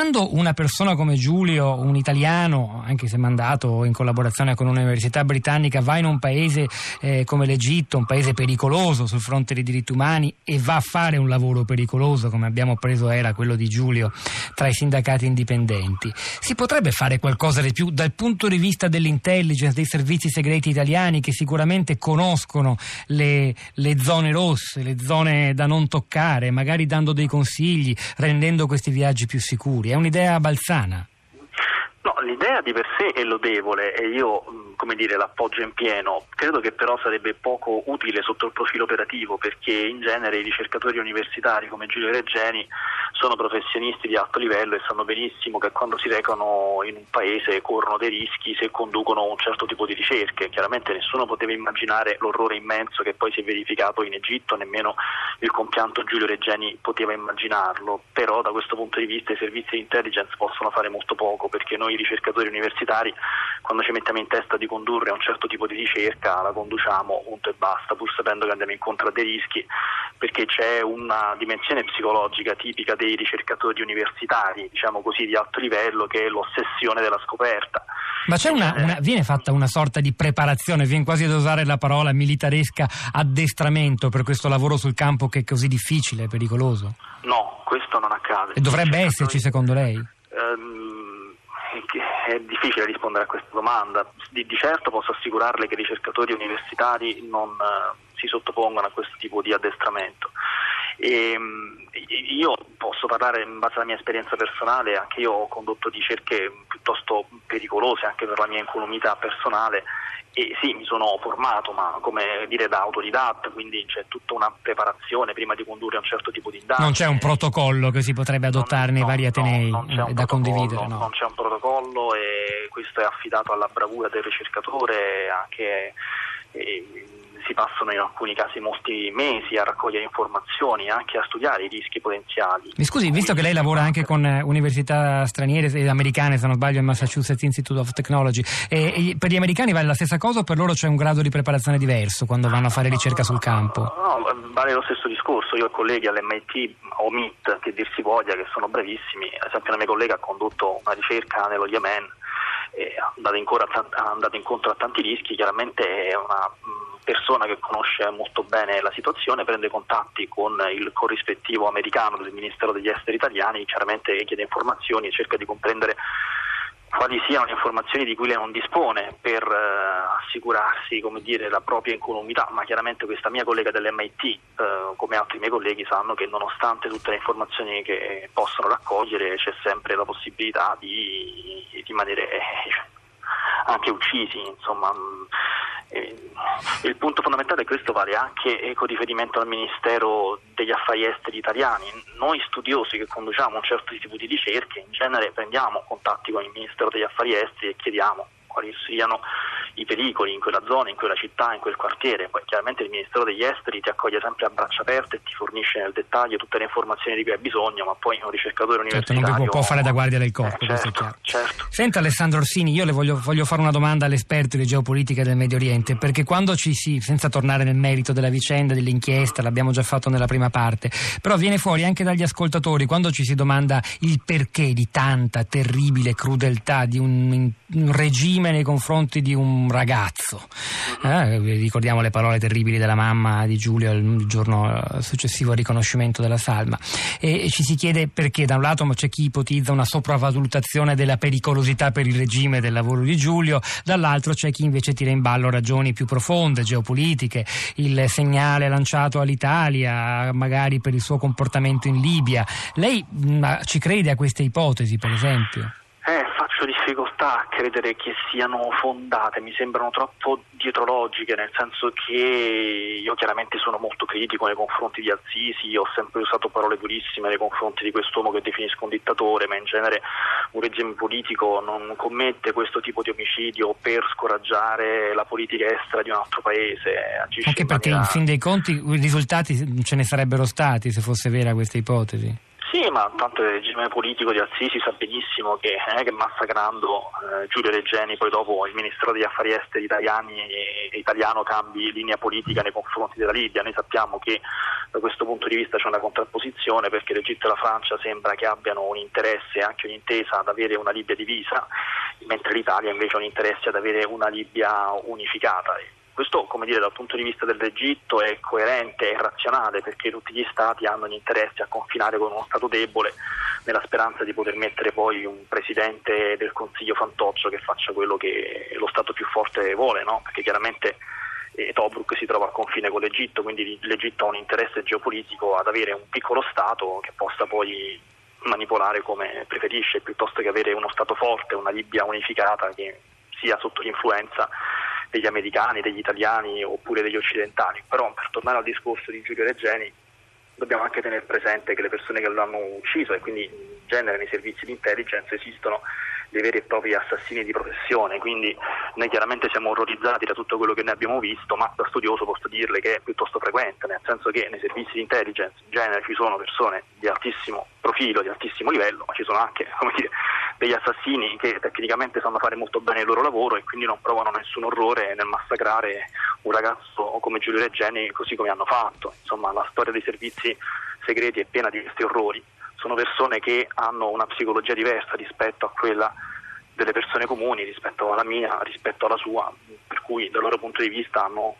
quando una persona come Giulio, un italiano, anche se mandato in collaborazione con un'università britannica, va in un paese eh, come l'Egitto, un paese pericoloso sul fronte dei diritti umani e va a fare un lavoro pericoloso, come abbiamo preso era quello di Giulio, tra i sindacati indipendenti, si potrebbe fare qualcosa di più dal punto di vista dell'intelligence, dei servizi segreti italiani che sicuramente conoscono le, le zone rosse, le zone da non toccare, magari dando dei consigli, rendendo questi viaggi più sicuri. È un'idea balzana. No, l'idea di per sé è lodevole e io come dire, l'appoggio in pieno. Credo che però sarebbe poco utile sotto il profilo operativo perché in genere i ricercatori universitari come Giulio Reggeni sono professionisti di alto livello e sanno benissimo che quando si recano in un paese corrono dei rischi se conducono un certo tipo di ricerche. Chiaramente nessuno poteva immaginare l'orrore immenso che poi si è verificato in Egitto, nemmeno il compianto Giulio Reggeni poteva immaginarlo, però da questo punto di vista i servizi di intelligence possono fare molto poco perché noi ricercatori universitari quando ci mettiamo in testa di condurre un certo tipo di ricerca la conduciamo punto e basta, pur sapendo che andiamo incontro a dei rischi, perché c'è una dimensione psicologica tipica dei ricercatori universitari, diciamo così, di alto livello, che è l'ossessione della scoperta. Ma una, una, viene fatta una sorta di preparazione, viene quasi ad usare la parola militaresca, addestramento per questo lavoro sul campo che è così difficile e pericoloso? No, questo non accade. E dovrebbe esserci secondo lei? Um, è difficile rispondere a questa domanda. Di, di, certo posso assicurarle che i ricercatori universitari non uh, si sottopongono a questo tipo di addestramento. E, um, io posso parlare in base alla mia esperienza personale, anche io ho condotto ricerche piuttosto pericolose anche per la mia incolumità personale e sì, mi sono formato, ma come dire da autodidatta, quindi c'è tutta una preparazione prima di condurre un certo tipo di indagine. Non c'è un protocollo che si potrebbe adottare nei no, vari atenei no, eh, da condividere? No. Non c'è un protocollo e questo è affidato alla bravura del ricercatore, anche eh, si passano in alcuni casi molti mesi a raccogliere informazioni e anche a studiare i rischi potenziali. Mi scusi, visto che lei lavora anche con eh, università straniere e americane, se non sbaglio, il Massachusetts Institute of Technology, e, e per gli americani vale la stessa cosa o per loro c'è un grado di preparazione diverso quando vanno a fare ricerca sul campo? No, vale lo stesso discorso. Io ho colleghi all'MIT o MIT, che dir si voglia, che sono bravissimi. Ad esempio, una mia collega ha condotto una ricerca nello Yemen è andato, andato incontro a tanti rischi, chiaramente è una persona che conosce molto bene la situazione prende contatti con il corrispettivo americano del Ministero degli Esteri italiani, chiaramente chiede informazioni e cerca di comprendere quali siano le informazioni di cui lei non dispone per uh, assicurarsi dire, la propria incolumità, ma chiaramente questa mia collega dell'MIT, eh, come altri miei colleghi, sanno che nonostante tutte le informazioni che possono raccogliere c'è sempre la possibilità di rimanere anche uccisi, insomma, eh, il punto fondamentale è questo vale anche con riferimento al Ministero degli Affari Esteri italiani. Noi studiosi che conduciamo un certo tipo di ricerche in genere prendiamo contatti con il Ministero degli Affari Esteri e chiediamo quali siano i pericoli in quella zona, in quella città, in quel quartiere. Poi chiaramente il Ministero degli Esteri ti accoglie sempre a braccia aperte e ti fornisce nel dettaglio tutte le informazioni di cui hai bisogno, ma poi un ricercatore universitario... Certo, non può fare da guardia del corpo, eh, certo, certo. Senta Alessandro Orsini, io le voglio, voglio, fare una domanda all'esperto di geopolitica del Medio Oriente, perché quando ci si, senza tornare nel merito della vicenda, dell'inchiesta, l'abbiamo già fatto nella prima parte, però viene fuori anche dagli ascoltatori, quando ci si domanda il perché di tanta terribile crudeltà di un, un regime nei confronti di un ragazzo, eh, ricordiamo le parole terribili della mamma di Giulio il giorno eh, successivo al riconoscimento della salma. E, e ci si chiede perché da un lato c'è chi ipotizza una sopravvalutazione della pericolosità per il regime del lavoro di Giulio, dall'altro c'è chi invece tira in ballo ragioni più profonde, geopolitiche, il segnale lanciato all'Italia, magari per il suo comportamento in Libia. Lei mh, ci crede a queste ipotesi, per esempio? Faccio difficoltà a credere che siano fondate, mi sembrano troppo dietrologiche, nel senso che io chiaramente sono molto critico nei confronti di Azizi, ho sempre usato parole durissime nei confronti di quest'uomo che definisco un dittatore, ma in genere un regime politico non commette questo tipo di omicidio per scoraggiare la politica estera di un altro paese. Anche perché in, maniera... in fin dei conti i risultati ce ne sarebbero stati se fosse vera questa ipotesi. Sì, ma tanto il regime politico di Assisi sa benissimo che, eh, che massacrando eh, Giulio Regeni poi dopo il Ministro degli Affari Esteri italiani e, e italiano cambi linea politica nei confronti della Libia. Noi sappiamo che da questo punto di vista c'è una contrapposizione perché l'Egitto e la Francia sembra che abbiano un interesse anche un'intesa ad avere una Libia divisa, mentre l'Italia invece ha un interesse ad avere una Libia unificata. Questo, come dire, dal punto di vista dell'Egitto è coerente e razionale perché tutti gli Stati hanno gli interessi a confinare con uno Stato debole nella speranza di poter mettere poi un Presidente del Consiglio fantoccio che faccia quello che lo Stato più forte vuole, no? perché chiaramente eh, Tobruk si trova a confine con l'Egitto, quindi l'Egitto ha un interesse geopolitico ad avere un piccolo Stato che possa poi manipolare come preferisce, piuttosto che avere uno Stato forte, una Libia unificata che sia sotto l'influenza degli americani, degli italiani oppure degli occidentali. Però per tornare al discorso di Giulio Regeni dobbiamo anche tenere presente che le persone che lo hanno ucciso e quindi in genere nei servizi di intelligence esistono dei veri e propri assassini di professione, quindi noi chiaramente siamo orrorizzati da tutto quello che ne abbiamo visto, ma da studioso posso dirle che è piuttosto frequente, nel senso che nei servizi di intelligence in genere ci sono persone di altissimo profilo, di altissimo livello, ma ci sono anche dire, degli assassini che tecnicamente sanno fare molto bene il loro lavoro e quindi non provano nessun orrore nel massacrare un ragazzo come Giulio Regeni così come hanno fatto. Insomma, la storia dei servizi segreti è piena di questi orrori sono persone che hanno una psicologia diversa rispetto a quella delle persone comuni, rispetto alla mia, rispetto alla sua, per cui dal loro punto di vista hanno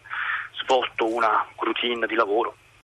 svolto una routine di lavoro